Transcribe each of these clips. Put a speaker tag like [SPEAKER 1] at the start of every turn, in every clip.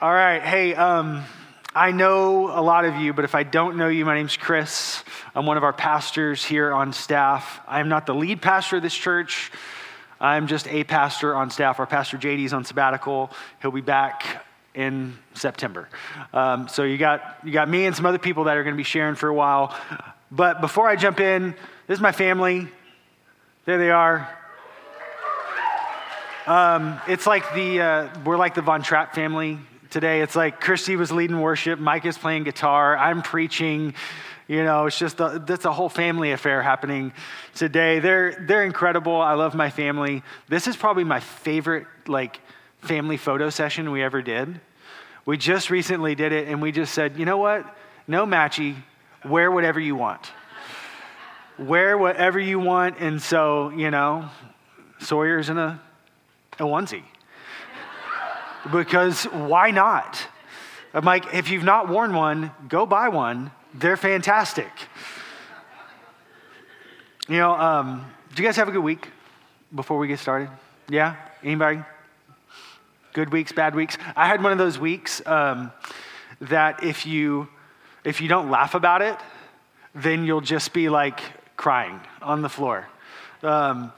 [SPEAKER 1] All right. Hey, um, I know a lot of you, but if I don't know you, my name's Chris. I'm one of our pastors here on staff. I'm not the lead pastor of this church. I'm just a pastor on staff. Our pastor JD is on sabbatical. He'll be back in September. Um, so you got you got me and some other people that are going to be sharing for a while. But before I jump in, this is my family. There they are. Um, it's like the uh, we're like the Von Trapp family today. It's like Christy was leading worship, Mike is playing guitar, I'm preaching. You know, it's just a, that's a whole family affair happening today. They're they're incredible. I love my family. This is probably my favorite like family photo session we ever did. We just recently did it, and we just said, you know what? No matchy. Wear whatever you want. Wear whatever you want. And so, you know, Sawyer's in a, a onesie because why not? I'm like, if you've not worn one, go buy one. They're fantastic. You know, um, do you guys have a good week before we get started? Yeah? Anybody? Good weeks, bad weeks? I had one of those weeks um, that if you if you don't laugh about it, then you'll just be like crying on the floor. Um,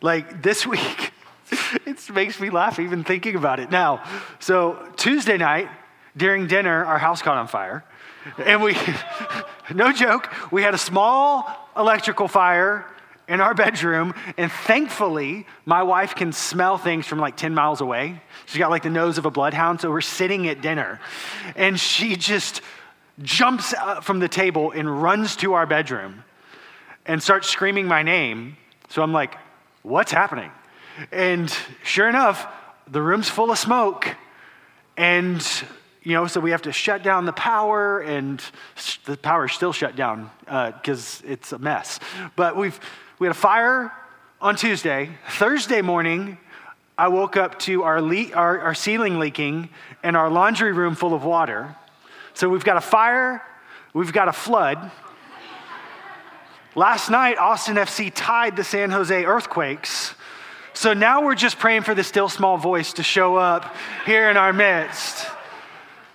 [SPEAKER 1] like this week, it makes me laugh even thinking about it now. So, Tuesday night, during dinner, our house caught on fire. And we, no joke, we had a small electrical fire in our bedroom. And thankfully, my wife can smell things from like 10 miles away. She's got like the nose of a bloodhound. So we're sitting at dinner. And she just jumps from the table and runs to our bedroom and starts screaming my name. So I'm like, what's happening? And sure enough, the room's full of smoke. And, you know, so we have to shut down the power, and the power's still shut down because uh, it's a mess. But we've, we had a fire on Tuesday. Thursday morning, I woke up to our, le- our, our ceiling leaking and our laundry room full of water. So we've got a fire, we've got a flood. Last night, Austin FC tied the San Jose Earthquakes. So now we're just praying for the still small voice to show up here in our midst.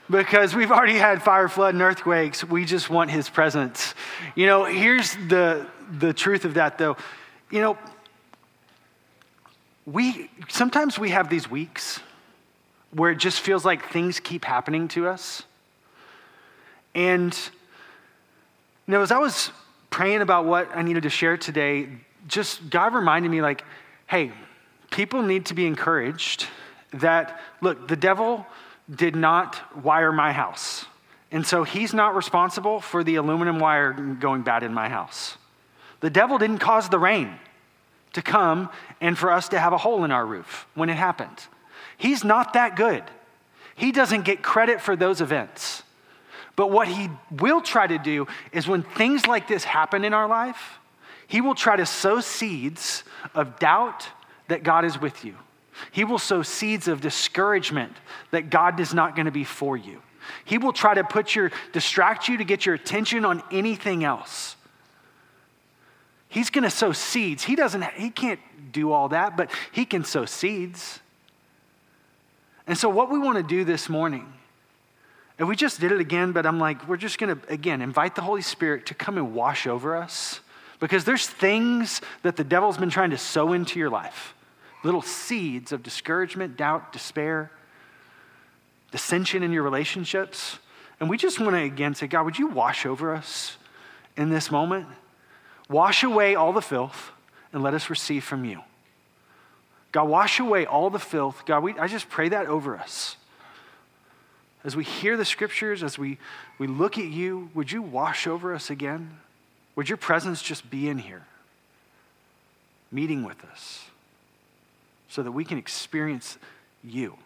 [SPEAKER 1] Because we've already had fire, flood, and earthquakes. We just want his presence. You know, here's the, the truth of that though. You know, we sometimes we have these weeks where it just feels like things keep happening to us. And you know, as I was praying about what I needed to share today, just God reminded me, like, hey, people need to be encouraged that, look, the devil did not wire my house. And so he's not responsible for the aluminum wire going bad in my house. The devil didn't cause the rain to come and for us to have a hole in our roof when it happened. He's not that good. He doesn't get credit for those events. But what he will try to do is when things like this happen in our life, he will try to sow seeds of doubt that God is with you. He will sow seeds of discouragement that God is not going to be for you. He will try to put your distract you to get your attention on anything else. He's going to sow seeds. He doesn't he can't do all that, but he can sow seeds. And so what we want to do this morning and we just did it again, but I'm like, we're just going to, again, invite the Holy Spirit to come and wash over us because there's things that the devil's been trying to sow into your life little seeds of discouragement, doubt, despair, dissension in your relationships. And we just want to again say, God, would you wash over us in this moment? Wash away all the filth and let us receive from you. God, wash away all the filth. God, we, I just pray that over us. As we hear the scriptures, as we, we look at you, would you wash over us again? Would your presence just be in here, meeting with us, so that we can experience you?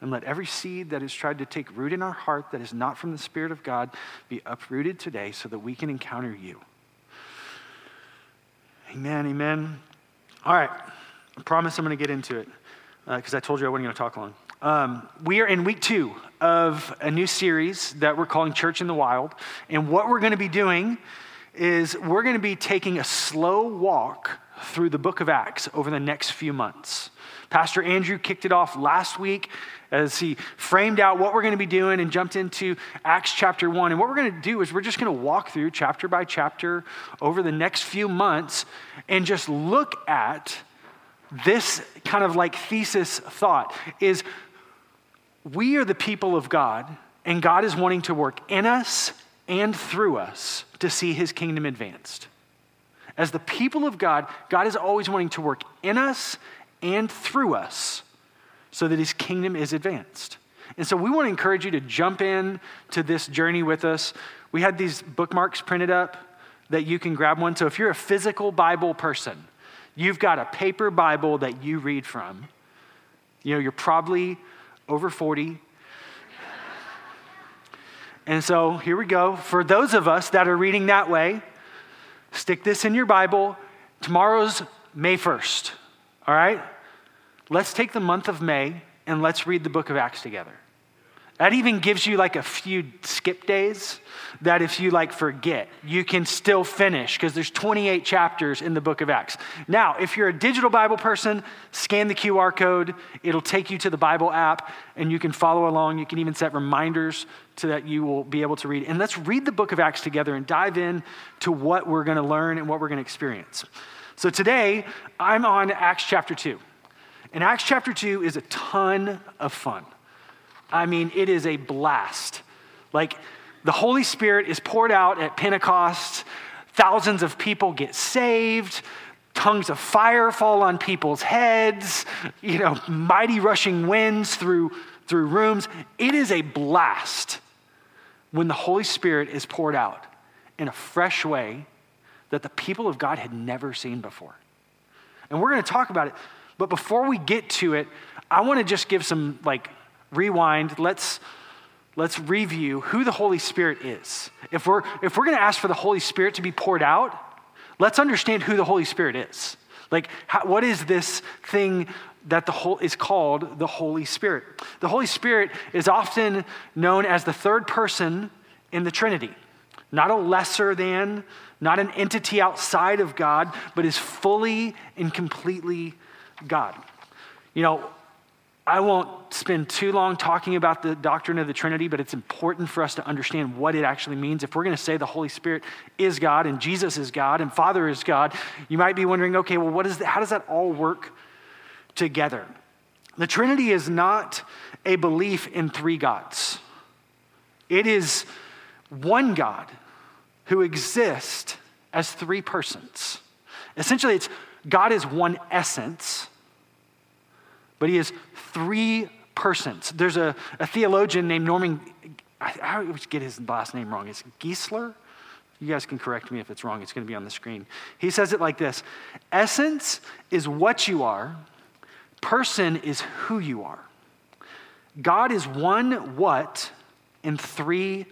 [SPEAKER 1] And let every seed that has tried to take root in our heart that is not from the Spirit of God be uprooted today so that we can encounter you. Amen, amen. All right, I promise I'm going to get into it because uh, I told you I wasn't going to talk long. Um, we are in week two of a new series that we're calling Church in the Wild. And what we're going to be doing is we're going to be taking a slow walk through the book of Acts over the next few months. Pastor Andrew kicked it off last week as he framed out what we're going to be doing and jumped into Acts chapter 1. And what we're going to do is we're just going to walk through chapter by chapter over the next few months and just look at this kind of like thesis thought is we are the people of God and God is wanting to work in us and through us to see his kingdom advanced. As the people of God, God is always wanting to work in us and through us so that his kingdom is advanced. And so we want to encourage you to jump in to this journey with us. We had these bookmarks printed up that you can grab one. So if you're a physical Bible person, you've got a paper Bible that you read from. You know, you're probably over 40. And so here we go. For those of us that are reading that way, stick this in your Bible. Tomorrow's May 1st, all right? Let's take the month of May and let's read the book of Acts together. That even gives you like a few skip days that if you like forget, you can still finish because there's 28 chapters in the book of Acts. Now, if you're a digital Bible person, scan the QR code. It'll take you to the Bible app and you can follow along. You can even set reminders so that you will be able to read. And let's read the book of Acts together and dive in to what we're going to learn and what we're going to experience. So today, I'm on Acts chapter 2. And Acts chapter 2 is a ton of fun. I mean, it is a blast. Like, the Holy Spirit is poured out at Pentecost, thousands of people get saved, tongues of fire fall on people's heads, you know, mighty rushing winds through, through rooms. It is a blast when the Holy Spirit is poured out in a fresh way that the people of God had never seen before. And we're going to talk about it. But before we get to it, I want to just give some like rewind. Let's let's review who the Holy Spirit is. If we're if we're going to ask for the Holy Spirit to be poured out, let's understand who the Holy Spirit is. Like, how, what is this thing that the whole is called the Holy Spirit? The Holy Spirit is often known as the third person in the Trinity, not a lesser than, not an entity outside of God, but is fully and completely God. You know, I won't spend too long talking about the doctrine of the Trinity, but it's important for us to understand what it actually means. If we're going to say the Holy Spirit is God and Jesus is God and Father is God, you might be wondering, okay, well, what is how does that all work together? The Trinity is not a belief in three gods. It is one God who exists as three persons. Essentially, it's God is one essence, but he is three persons. There's a, a theologian named Norman, I, I always get his last name wrong. It's Geisler. You guys can correct me if it's wrong. It's going to be on the screen. He says it like this Essence is what you are, person is who you are. God is one what and three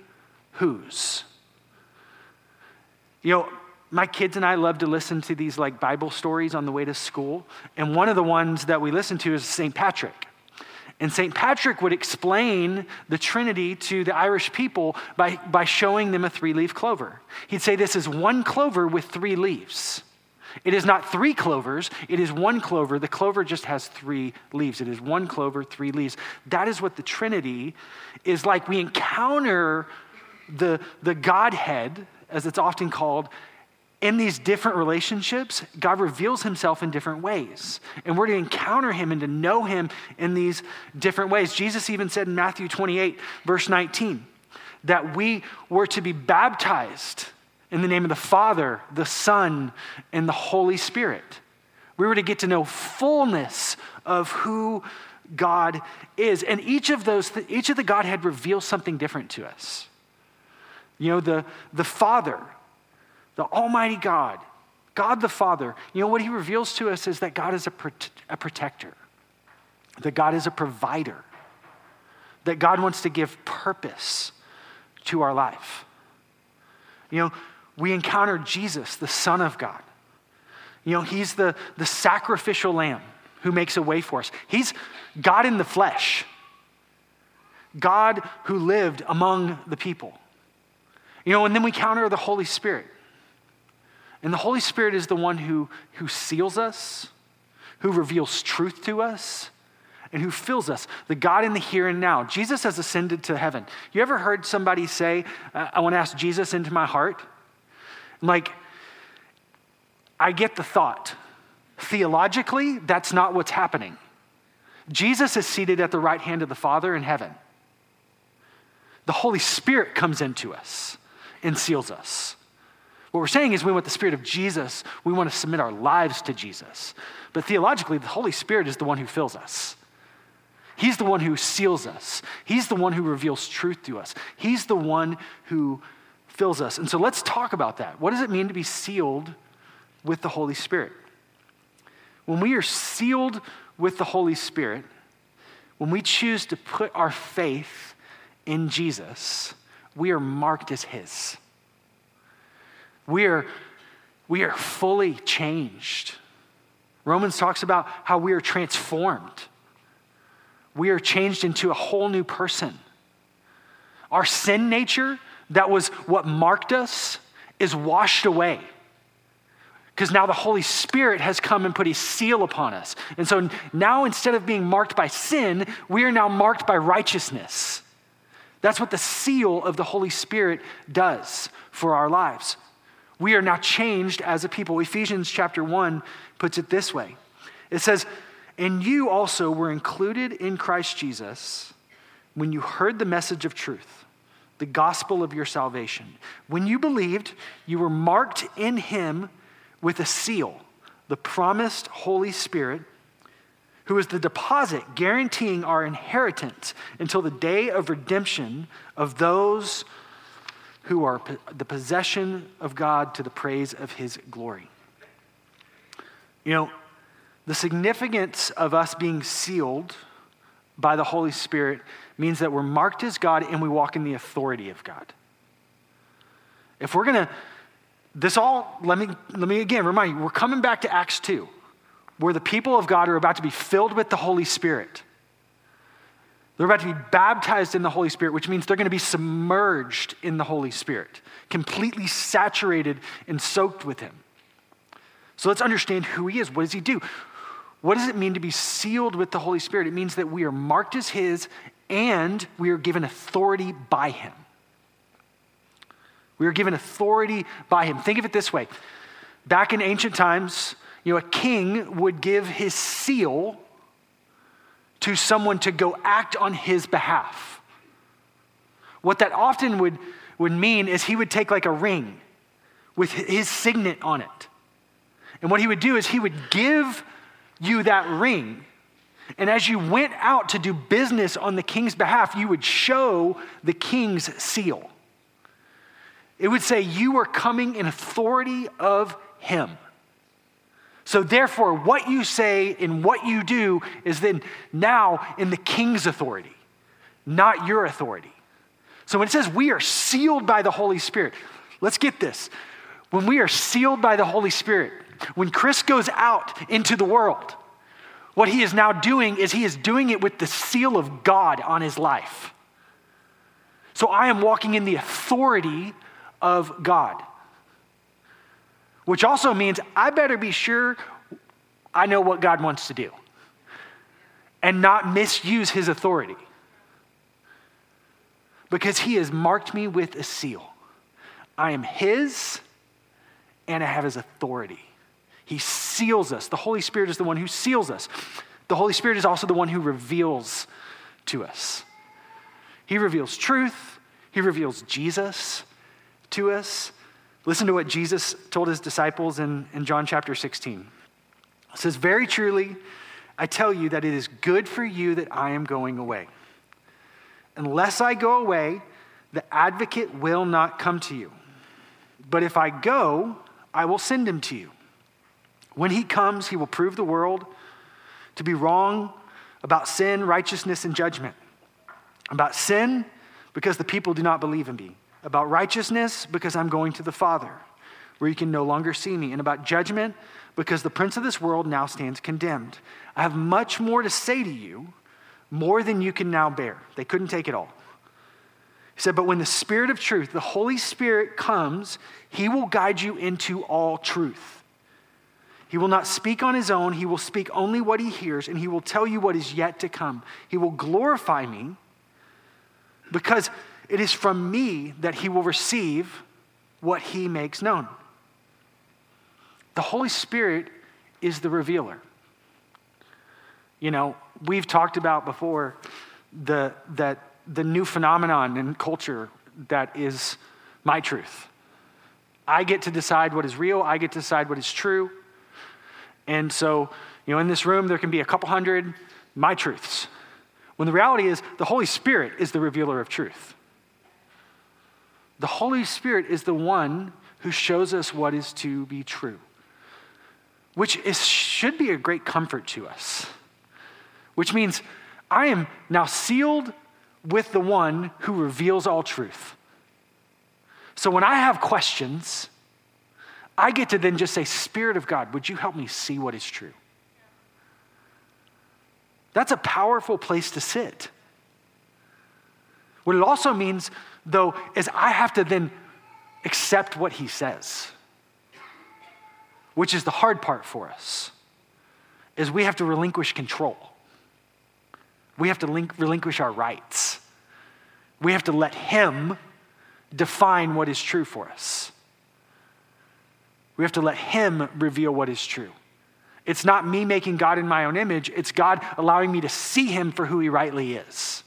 [SPEAKER 1] whos. You know, my kids and I love to listen to these like Bible stories on the way to school. And one of the ones that we listen to is St. Patrick. And St. Patrick would explain the Trinity to the Irish people by, by showing them a three leaf clover. He'd say, This is one clover with three leaves. It is not three clovers, it is one clover. The clover just has three leaves. It is one clover, three leaves. That is what the Trinity is like. We encounter the, the Godhead, as it's often called, in these different relationships, God reveals himself in different ways. And we're to encounter him and to know him in these different ways. Jesus even said in Matthew 28, verse 19, that we were to be baptized in the name of the Father, the Son, and the Holy Spirit. We were to get to know fullness of who God is. And each of those, each of the Godhead reveals something different to us. You know, the, the Father, the Almighty God, God the Father, you know what he reveals to us is that God is a, a protector, that God is a provider, that God wants to give purpose to our life. You know, we encounter Jesus, the Son of God. You know, he's the, the sacrificial lamb who makes a way for us. He's God in the flesh, God who lived among the people. You know, and then we encounter the Holy Spirit And the Holy Spirit is the one who, who seals us, who reveals truth to us, and who fills us, the God in the here and now. Jesus has ascended to heaven. You ever heard somebody say, uh, I want to ask Jesus into my heart? Like, I get the thought. Theologically, that's not what's happening. Jesus is seated at the right hand of the Father in heaven. The Holy Spirit comes into us and seals us. What we're saying is we want the Spirit of Jesus, we want to submit our lives to Jesus. But theologically, the Holy Spirit is the one who fills us. He's the one who seals us. He's the one who reveals truth to us. He's the one who fills us. And so let's talk about that. What does it mean to be sealed with the Holy Spirit? When we are sealed with the Holy Spirit, when we choose to put our faith in Jesus, we are marked as His. We are, we are fully changed. Romans talks about how we are transformed. We are changed into a whole new person. Our sin nature, that was what marked us, is washed away. Because now the Holy Spirit has come and put a seal upon us. And so now instead of being marked by sin, we are now marked by righteousness. That's what the seal of the Holy Spirit does for our lives. We are now changed as a people. Ephesians chapter 1 puts it this way it says, And you also were included in Christ Jesus when you heard the message of truth, the gospel of your salvation. When you believed, you were marked in him with a seal, the promised Holy Spirit, who is the deposit guaranteeing our inheritance until the day of redemption of those who are the possession of God to the praise of his glory. You know, the significance of us being sealed by the Holy Spirit means that we're marked as God and we walk in the authority of God. If we're going to, this all, let me, let me again remind you, we're coming back to Acts 2, where the people of God are about to be filled with the Holy Spirit. They're about to be baptized in the Holy Spirit, which means they're going to be submerged in the Holy Spirit, completely saturated and soaked with Him. So let's understand who He is. What does He do? What does it mean to be sealed with the Holy Spirit? It means that we are marked as His and we are given authority by Him. We are given authority by Him. Think of it this way back in ancient times, you know, a king would give his seal to someone to go act on his behalf. What that often would, would mean is he would take like a ring with his signet on it. And what he would do is he would give you that ring. And as you went out to do business on the king's behalf, you would show the king's seal. It would say, You are coming in authority of him. So, therefore, what you say and what you do is then now in the king's authority, not your authority. So, when it says we are sealed by the Holy Spirit, let's get this. When we are sealed by the Holy Spirit, when Chris goes out into the world, what he is now doing is he is doing it with the seal of God on his life. So, I am walking in the authority of God which also means I better be sure I know what God wants to do and not misuse his authority. Because he has marked me with a seal. I am his and I have his authority. He seals us. The Holy Spirit is the one who seals us. The Holy Spirit is also the one who reveals to us. He reveals truth, he reveals Jesus to us. Listen to what Jesus told his disciples in, in John chapter 16. It says, Very truly, I tell you that it is good for you that I am going away. Unless I go away, the advocate will not come to you. But if I go, I will send him to you. When he comes, he will prove the world to be wrong about sin, righteousness, and judgment. About sin, because the people do not believe in me about righteousness, because I'm going to the Father, where you can no longer see me, and about judgment, because the prince of this world now stands condemned. I have much more to say to you, more than you can now bear. They couldn't take it all. He said, But when the Spirit of truth, the Holy Spirit comes, he will guide you into all truth. He will not speak on his own, he will speak only what he hears, and he will tell you what is yet to come. He will glorify me because it is from me that he will receive what he makes known. The Holy Spirit is the revealer. You know, we've talked about before the, that the new phenomenon in culture that is my truth. I get to decide what is real, I get to decide what is true. And so, you know, in this room, there can be a couple hundred my truths. When the reality is, the Holy Spirit is the revealer of truth. The Holy Spirit is the one who shows us what is to be true, which is, should be a great comfort to us, which means I am now sealed with the one who reveals all truth. So when I have questions, I get to then just say, Spirit of God, would you help me see what is true? That's a powerful place to sit. What it also means, though, is I have to then accept what he says, which is the hard part for us, is we have to relinquish control. We have to link, relinquish our rights. We have to let Him define what is true for us. We have to let Him reveal what is true. It's not me making God in my own image, it's God allowing me to see Him for who He rightly is.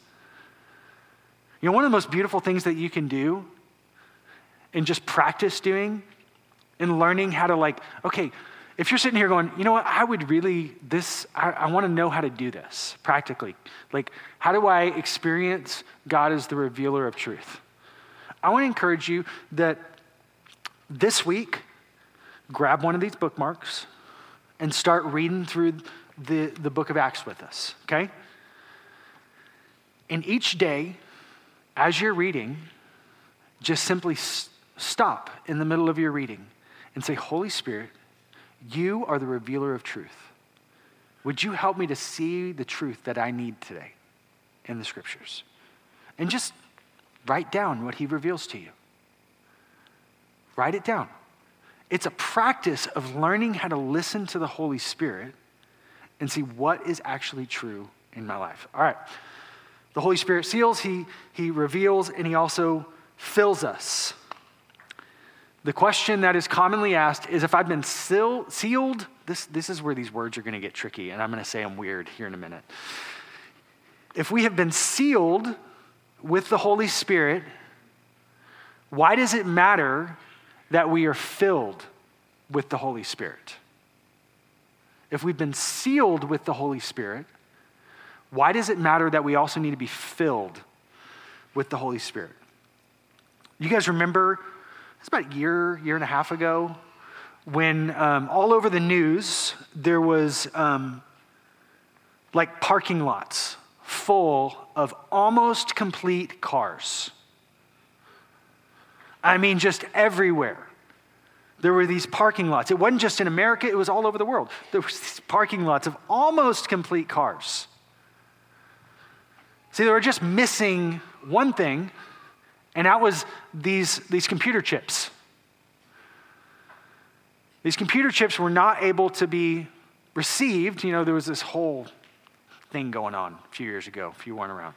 [SPEAKER 1] You know, one of the most beautiful things that you can do and just practice doing and learning how to, like, okay, if you're sitting here going, you know what, I would really, this, I, I want to know how to do this practically. Like, how do I experience God as the revealer of truth? I want to encourage you that this week, grab one of these bookmarks and start reading through the, the book of Acts with us, okay? And each day, as you're reading, just simply stop in the middle of your reading and say, Holy Spirit, you are the revealer of truth. Would you help me to see the truth that I need today in the scriptures? And just write down what he reveals to you. Write it down. It's a practice of learning how to listen to the Holy Spirit and see what is actually true in my life. All right. The Holy Spirit seals, he, he reveals, and he also fills us. The question that is commonly asked is if I've been seal, sealed, this, this is where these words are going to get tricky, and I'm going to say I'm weird here in a minute. If we have been sealed with the Holy Spirit, why does it matter that we are filled with the Holy Spirit? If we've been sealed with the Holy Spirit, why does it matter that we also need to be filled with the Holy Spirit? You guys remember it's about a year, year and a half ago, when um, all over the news there was um, like parking lots full of almost complete cars. I mean, just everywhere. There were these parking lots. It wasn't just in America, it was all over the world. There were these parking lots of almost complete cars. See, they were just missing one thing and that was these, these computer chips. These computer chips were not able to be received. You know, there was this whole thing going on a few years ago, if you weren't around.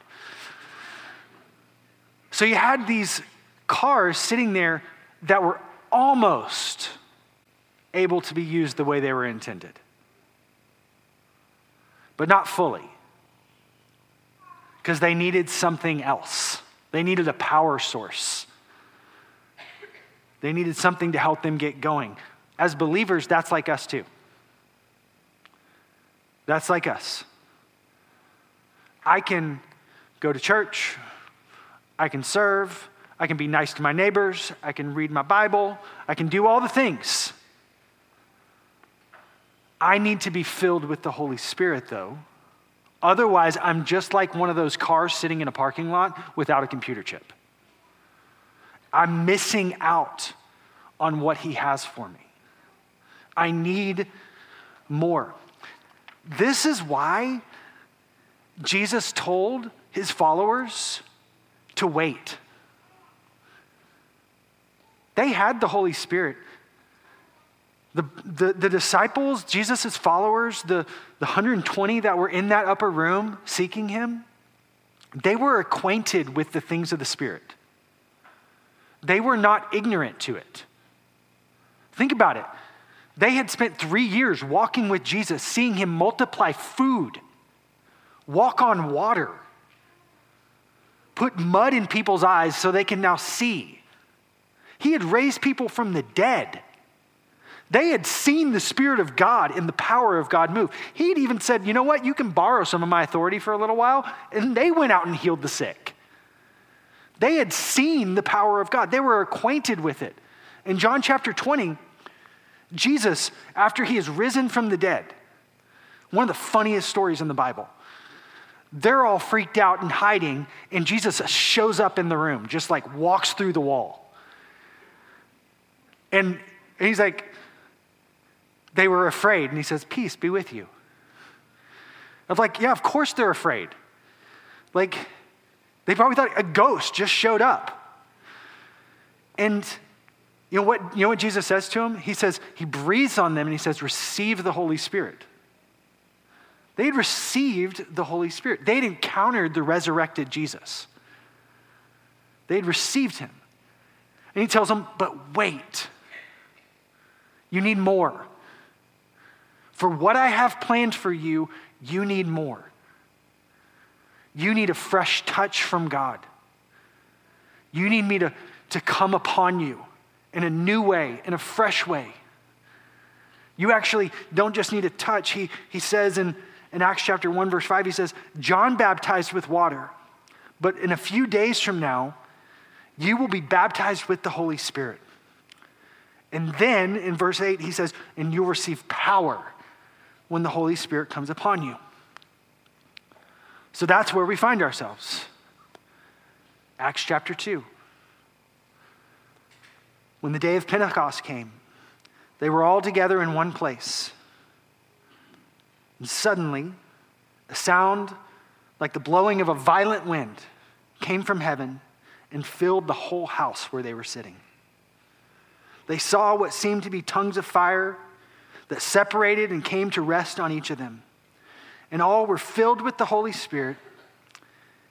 [SPEAKER 1] So you had these cars sitting there that were almost able to be used the way they were intended, but not fully, because they needed something else. They needed a power source. They needed something to help them get going. As believers, that's like us too. That's like us. I can go to church, I can serve, I can be nice to my neighbors, I can read my Bible, I can do all the things. I need to be filled with the Holy Spirit, though, Otherwise, I'm just like one of those cars sitting in a parking lot without a computer chip. I'm missing out on what He has for me. I need more. This is why Jesus told his followers to wait. They had the Holy Spirit, the, the, the disciples, Jesus' followers, the, the 120 that were in that upper room seeking him, they were acquainted with the things of the Spirit. They were not ignorant to it. Think about it. They had spent three years walking with Jesus, seeing him multiply food, walk on water, put mud in people's eyes so they can now see. He had raised people from the dead. They had seen the Spirit of God and the power of God move. He had even said, You know what? You can borrow some of my authority for a little while. And they went out and healed the sick. They had seen the power of God, they were acquainted with it. In John chapter 20, Jesus, after he is risen from the dead, one of the funniest stories in the Bible. They're all freaked out and hiding, and Jesus shows up in the room, just like walks through the wall. And he's like, they were afraid. And he says, Peace be with you. I'm like, yeah, of course they're afraid. Like, they probably thought a ghost just showed up. And you know what, you know what Jesus says to them? He says, He breathes on them and He says, Receive the Holy Spirit. They had received the Holy Spirit, they had encountered the resurrected Jesus. They had received Him. And He tells them, But wait, you need more. For what I have planned for you, you need more. You need a fresh touch from God. You need me to, to come upon you in a new way, in a fresh way. You actually don't just need a touch. He, he says in, in Acts chapter 1, verse 5, he says, John baptized with water, but in a few days from now, you will be baptized with the Holy Spirit. And then in verse 8, he says, and you'll receive power when the Holy Spirit comes upon you. So that's where we find ourselves. Acts chapter 2. When the day of Pentecost came, they were all together in one place. And suddenly, a sound like the blowing of a violent wind came from heaven and filled the whole house where they were sitting. They saw what seemed to be tongues of fire that separated and came to rest on each of them. And all were filled with the Holy Spirit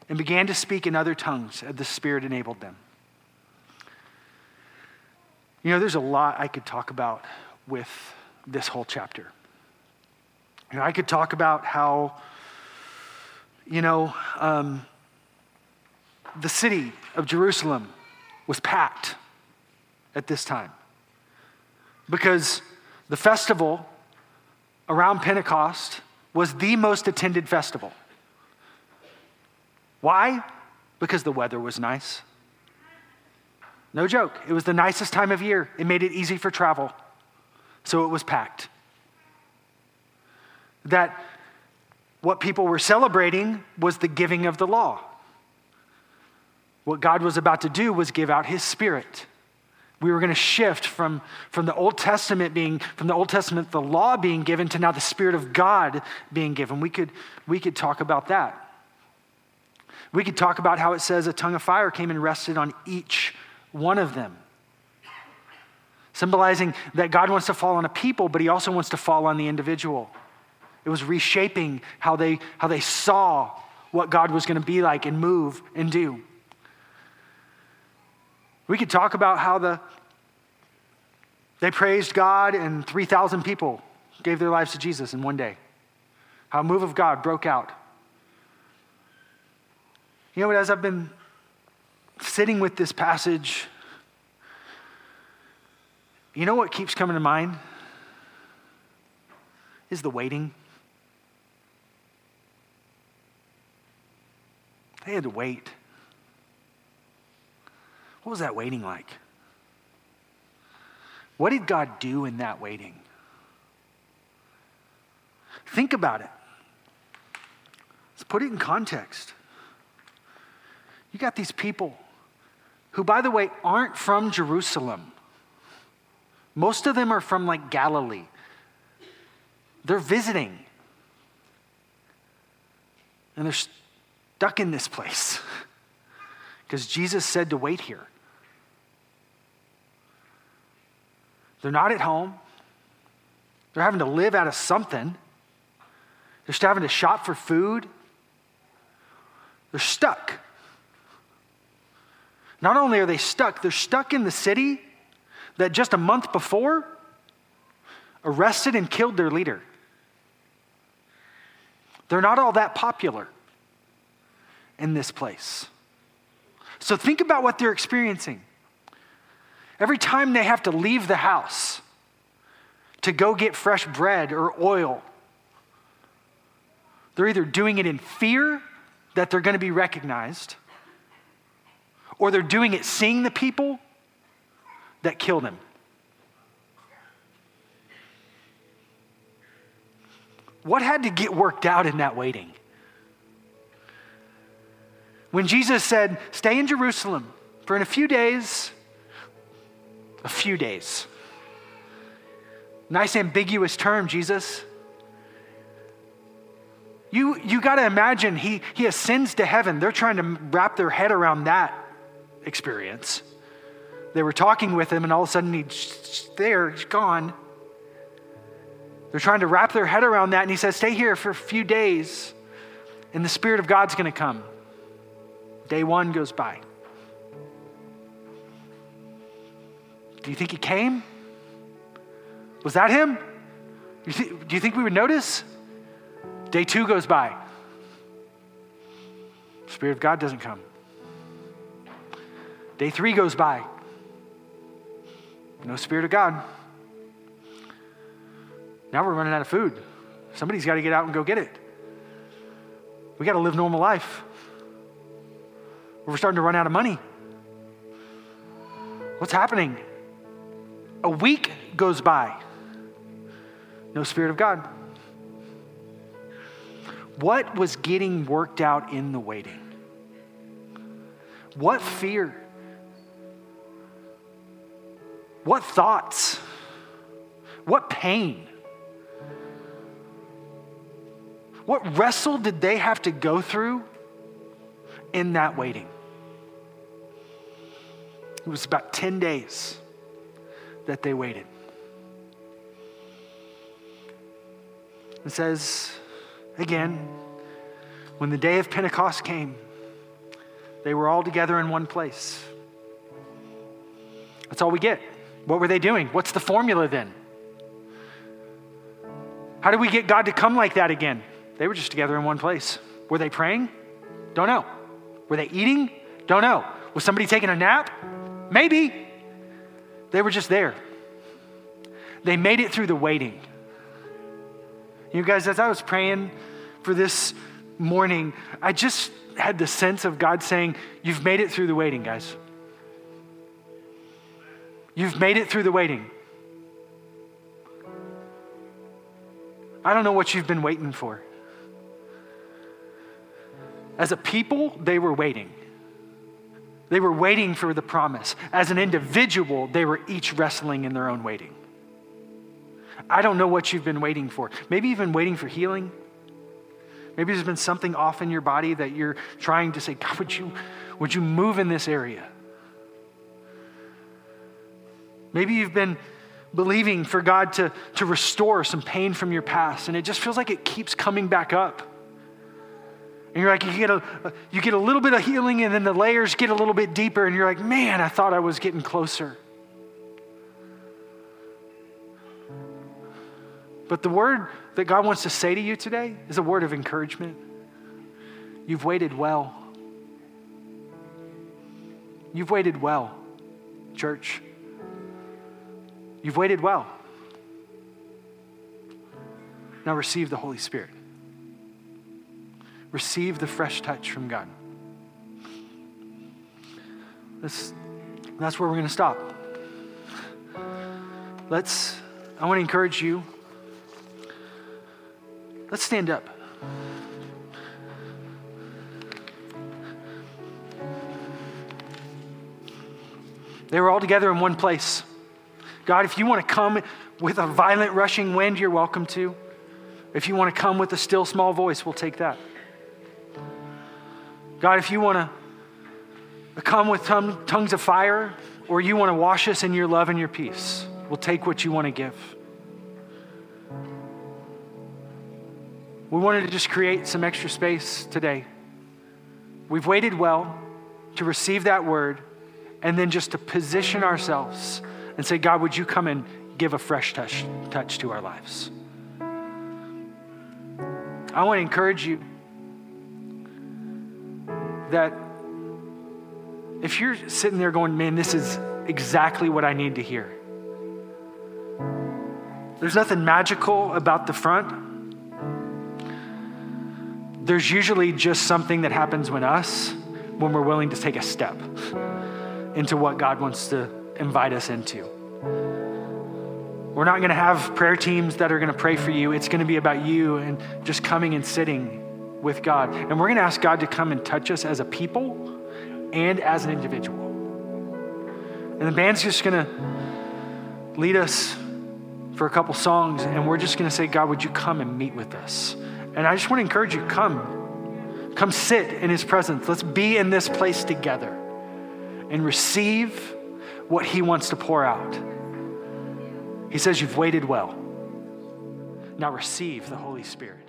[SPEAKER 1] and began to speak in other tongues as the Spirit enabled them. You know, there's a lot I could talk about with this whole chapter. You know, I could talk about how, you know, um, the city of Jerusalem was packed at this time because the festival around Pentecost was the most attended festival. Why? Because the weather was nice. No joke. It was the nicest time of year. It made it easy for travel. So it was packed. That what people were celebrating was the giving of the law. What God was about to do was give out his spirit. We were going to shift from, from the Old Testament being, from the Old Testament, the law being given to now the Spirit of God being given. We could, we could talk about that. We could talk about how it says a tongue of fire came and rested on each one of them, symbolizing that God wants to fall on a people, but he also wants to fall on the individual. It was reshaping how they, how they saw what God was going to be like and move and do. We could talk about how the, they praised God and 3,000 people gave their lives to Jesus in one day. How a move of God broke out. You know what, as I've been sitting with this passage, you know what keeps coming to mind? Is the waiting. They had to wait. What was that waiting like? What did God do in that waiting? Think about it. Let's put it in context. You got these people who, by the way, aren't from Jerusalem. Most of them are from like Galilee. They're visiting. And they're stuck in this place because Jesus said to wait here. They're not at home. They're having to live out of something. They're still having to shop for food. They're stuck. Not only are they stuck, they're stuck in the city that just a month before arrested and killed their leader. They're not all that popular in this place. So think about what they're experiencing. Every time they have to leave the house to go get fresh bread or oil, they're either doing it in fear that they're going to be recognized, or they're doing it seeing the people that killed him. What had to get worked out in that waiting? When Jesus said, Stay in Jerusalem for in a few days, a few days. Nice ambiguous term, Jesus. You, you got to imagine he, he ascends to heaven. They're trying to wrap their head around that experience. They were talking with him, and all of a sudden he's there, he's gone. They're trying to wrap their head around that, and he says, Stay here for a few days, and the Spirit of God's going to come. Day one goes by. Do you think he came? Was that him? do you think we would notice? Day two goes by. Spirit of God doesn't come. Day three goes by. No Spirit of God. Now we're running out of food. Somebody's got to get out and go get it. We got to live normal life. We're starting to run out of money. What's happening? A week goes by. No Spirit of God. What was getting worked out in the waiting? What fear? What thoughts? What pain? What wrestle did they have to go through in that waiting? It was about 10 days that they waited. It says, again, when the day of Pentecost came, they were all together in one place. That's all we get. What were they doing? What's the formula then? How do we get God to come like that again? They were just together in one place. Were they praying? Don't know. Were they eating? Don't know. Was somebody taking a nap? Maybe. They were just there. They made it through the waiting. You guys, as I was praying for this morning, I just had the sense of God saying, You've made it through the waiting, guys. You've made it through the waiting. I don't know what you've been waiting for. As a people, they were waiting. They were waiting for the promise. As an individual, they were each wrestling in their own waiting. I don't know what you've been waiting for. Maybe you've been waiting for healing. Maybe there's been something off in your body that you're trying to say, God, would you, would you move in this area? Maybe you've been believing for God to, to restore some pain from your past, and it just feels like it keeps coming back up. And you're like, you get, a, you get a little bit of healing, and then the layers get a little bit deeper, and you're like, man, I thought I was getting closer. But the word that God wants to say to you today is a word of encouragement. You've waited well. You've waited well, church. You've waited well. Now receive the Holy Spirit. Receive the fresh touch from God. That's, that's where we're going to stop. Let's, I want to encourage you. Let's stand up. They were all together in one place. God, if you want to come with a violent rushing wind, you're welcome to. If you want to come with a still small voice, we'll take that. God, if you want to come with tongues of fire, or you want to wash us in your love and your peace, we'll take what you want to give. We wanted to just create some extra space today. We've waited well to receive that word and then just to position ourselves and say, God, would you come and give a fresh touch, touch to our lives? I want to encourage you that if you're sitting there going, man, this is exactly what I need to hear, there's nothing magical about the front. There's usually just something that happens when us, when we're willing to take a step into what God wants to invite us into. We're not going to have prayer teams that are going to pray for you. It's going to be about you and just coming and sitting with God. And we're going to ask God to come and touch us as a people and as an individual. And the band's just going to lead us for a couple songs, and we're just going to say, God, would you come and meet with us? And I just want to encourage you come. Come sit in his presence. Let's be in this place together and receive what he wants to pour out. He says, You've waited well. Now receive the Holy Spirit.